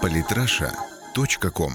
Политраша.ком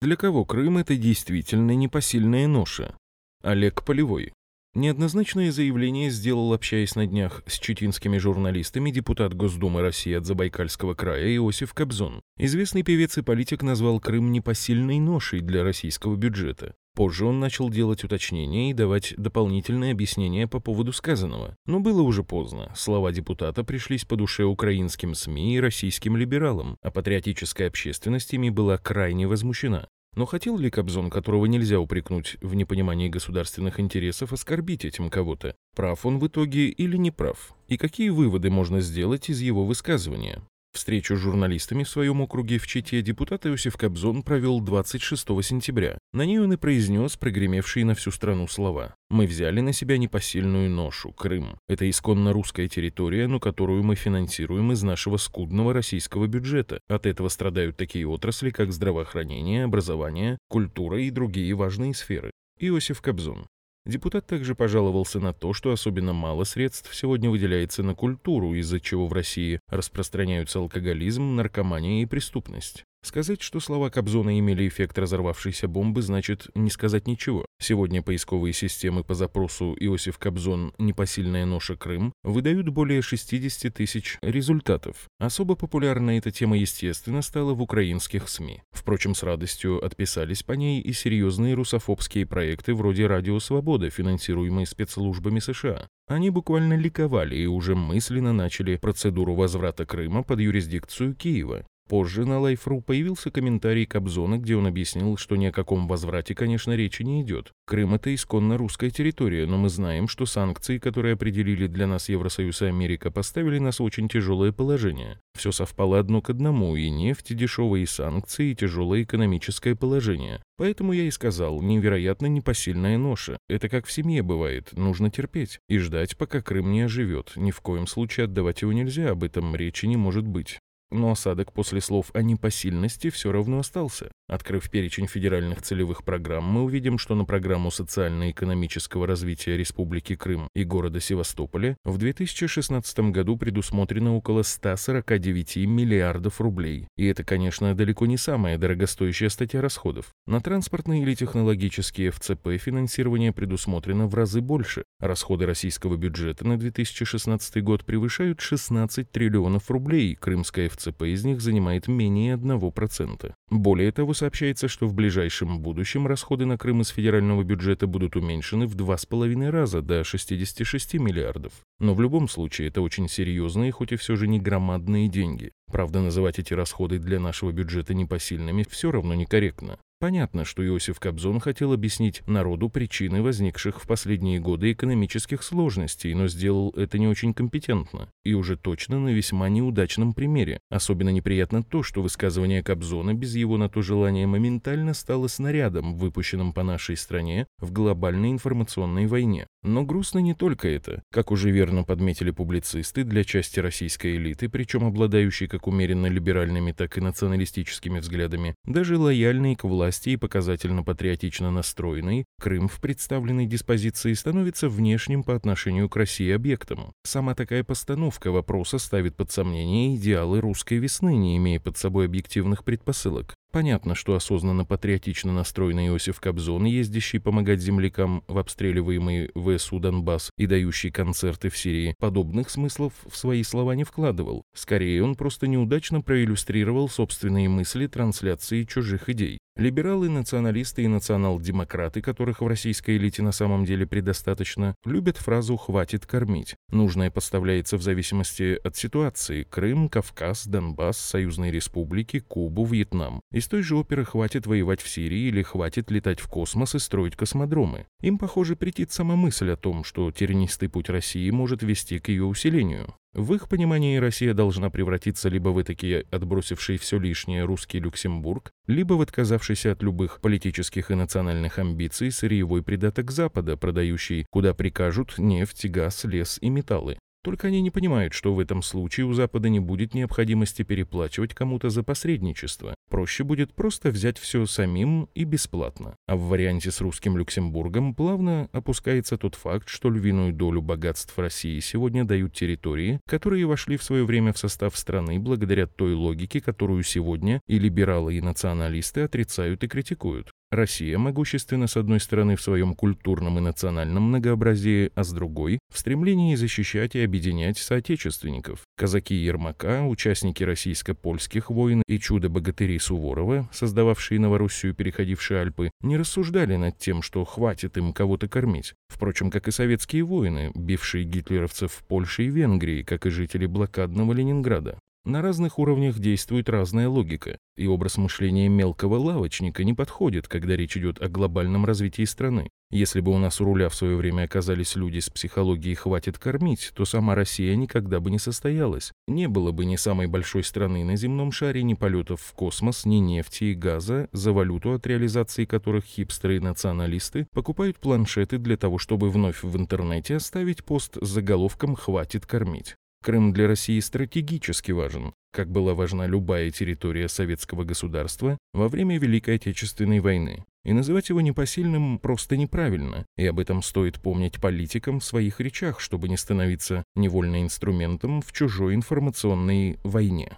Для кого Крым – это действительно непосильная ноша? Олег Полевой. Неоднозначное заявление сделал, общаясь на днях с читинскими журналистами, депутат Госдумы России от Забайкальского края Иосиф Кобзон. Известный певец и политик назвал Крым непосильной ношей для российского бюджета. Позже он начал делать уточнения и давать дополнительные объяснения по поводу сказанного. Но было уже поздно. Слова депутата пришлись по душе украинским СМИ и российским либералам, а патриотическая общественность ими была крайне возмущена. Но хотел ли Кобзон, которого нельзя упрекнуть в непонимании государственных интересов, оскорбить этим кого-то? Прав он в итоге или не прав? И какие выводы можно сделать из его высказывания? Встречу с журналистами в своем округе в Чите депутат Иосиф Кобзон провел 26 сентября. На ней он и произнес прогремевшие на всю страну слова. «Мы взяли на себя непосильную ношу, Крым. Это исконно русская территория, но которую мы финансируем из нашего скудного российского бюджета. От этого страдают такие отрасли, как здравоохранение, образование, культура и другие важные сферы». Иосиф Кобзон. Депутат также пожаловался на то, что особенно мало средств сегодня выделяется на культуру, из-за чего в России распространяются алкоголизм, наркомания и преступность. Сказать, что слова Кобзона имели эффект разорвавшейся бомбы, значит не сказать ничего. Сегодня поисковые системы по запросу Иосиф Кобзон «Непосильная ноша Крым» выдают более 60 тысяч результатов. Особо популярна эта тема, естественно, стала в украинских СМИ. Впрочем, с радостью отписались по ней и серьезные русофобские проекты вроде «Радио Свобода», финансируемые спецслужбами США. Они буквально ликовали и уже мысленно начали процедуру возврата Крыма под юрисдикцию Киева. Позже на Life.ru появился комментарий Кобзона, где он объяснил, что ни о каком возврате, конечно, речи не идет. Крым — это исконно русская территория, но мы знаем, что санкции, которые определили для нас Евросоюз и Америка, поставили нас в очень тяжелое положение. Все совпало одно к одному, и нефть, и дешевые санкции, и тяжелое экономическое положение. Поэтому я и сказал, невероятно непосильная ноша. Это как в семье бывает, нужно терпеть и ждать, пока Крым не оживет. Ни в коем случае отдавать его нельзя, об этом речи не может быть. Но осадок после слов о непосильности все равно остался. Открыв перечень федеральных целевых программ, мы увидим, что на программу социально-экономического развития Республики Крым и города Севастополя в 2016 году предусмотрено около 149 миллиардов рублей. И это, конечно, далеко не самая дорогостоящая статья расходов. На транспортные или технологические ФЦП финансирование предусмотрено в разы больше. Расходы российского бюджета на 2016 год превышают 16 триллионов рублей, крымская ФЦП из них занимает менее 1%. Более того, сообщается, что в ближайшем будущем расходы на Крым из федерального бюджета будут уменьшены в 2,5 раза до 66 миллиардов. Но в любом случае это очень серьезные, хоть и все же не громадные деньги. Правда, называть эти расходы для нашего бюджета непосильными все равно некорректно. Понятно, что Иосиф Кобзон хотел объяснить народу причины возникших в последние годы экономических сложностей, но сделал это не очень компетентно и уже точно на весьма неудачном примере. Особенно неприятно то, что высказывание Кобзона без его на то желания моментально стало снарядом, выпущенным по нашей стране в глобальной информационной войне. Но грустно не только это. Как уже верно подметили публицисты, для части российской элиты, причем обладающей как умеренно либеральными, так и националистическими взглядами, даже лояльной к власти и показательно патриотично настроенный, Крым в представленной диспозиции становится внешним по отношению к России объектом. Сама такая постановка вопроса ставит под сомнение идеалы русской весны, не имея под собой объективных предпосылок. Понятно, что осознанно патриотично настроенный Иосиф Кобзон, ездящий помогать землякам в обстреливаемый ВСУ Донбасс и дающий концерты в Сирии, подобных смыслов в свои слова не вкладывал. Скорее, он просто неудачно проиллюстрировал собственные мысли трансляции чужих идей. Либералы, националисты и национал-демократы, которых в российской элите на самом деле предостаточно, любят фразу «хватит кормить». Нужное подставляется в зависимости от ситуации – Крым, Кавказ, Донбасс, Союзные республики, Кубу, Вьетнам. Из той же оперы хватит воевать в Сирии или хватит летать в космос и строить космодромы. Им, похоже, претит сама мысль о том, что тернистый путь России может вести к ее усилению. В их понимании Россия должна превратиться либо в этакий отбросивший все лишнее русский Люксембург, либо в отказавшийся от любых политических и национальных амбиций сырьевой придаток Запада, продающий, куда прикажут, нефть, газ, лес и металлы. Только они не понимают, что в этом случае у Запада не будет необходимости переплачивать кому-то за посредничество. Проще будет просто взять все самим и бесплатно. А в варианте с русским Люксембургом плавно опускается тот факт, что львиную долю богатств России сегодня дают территории, которые вошли в свое время в состав страны благодаря той логике, которую сегодня и либералы, и националисты отрицают и критикуют. Россия могущественна с одной стороны в своем культурном и национальном многообразии, а с другой – в стремлении защищать и объединять соотечественников. Казаки Ермака, участники российско-польских войн и чудо-богатыри Суворова, создававшие Новороссию, переходившие Альпы, не рассуждали над тем, что хватит им кого-то кормить. Впрочем, как и советские воины, бившие гитлеровцев в Польше и Венгрии, как и жители блокадного Ленинграда. На разных уровнях действует разная логика, и образ мышления мелкого лавочника не подходит, когда речь идет о глобальном развитии страны. Если бы у нас у руля в свое время оказались люди с психологией «хватит кормить», то сама Россия никогда бы не состоялась. Не было бы ни самой большой страны на земном шаре, ни полетов в космос, ни нефти и газа, за валюту от реализации которых хипстеры и националисты покупают планшеты для того, чтобы вновь в интернете оставить пост с заголовком «Хватит кормить». Крым для России стратегически важен, как была важна любая территория советского государства во время Великой Отечественной войны. И называть его непосильным просто неправильно, и об этом стоит помнить политикам в своих речах, чтобы не становиться невольно инструментом в чужой информационной войне.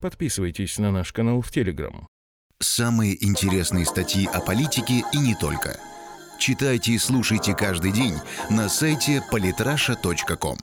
Подписывайтесь на наш канал в Телеграм. Самые интересные статьи о политике и не только. Читайте и слушайте каждый день на сайте polytrasha.com.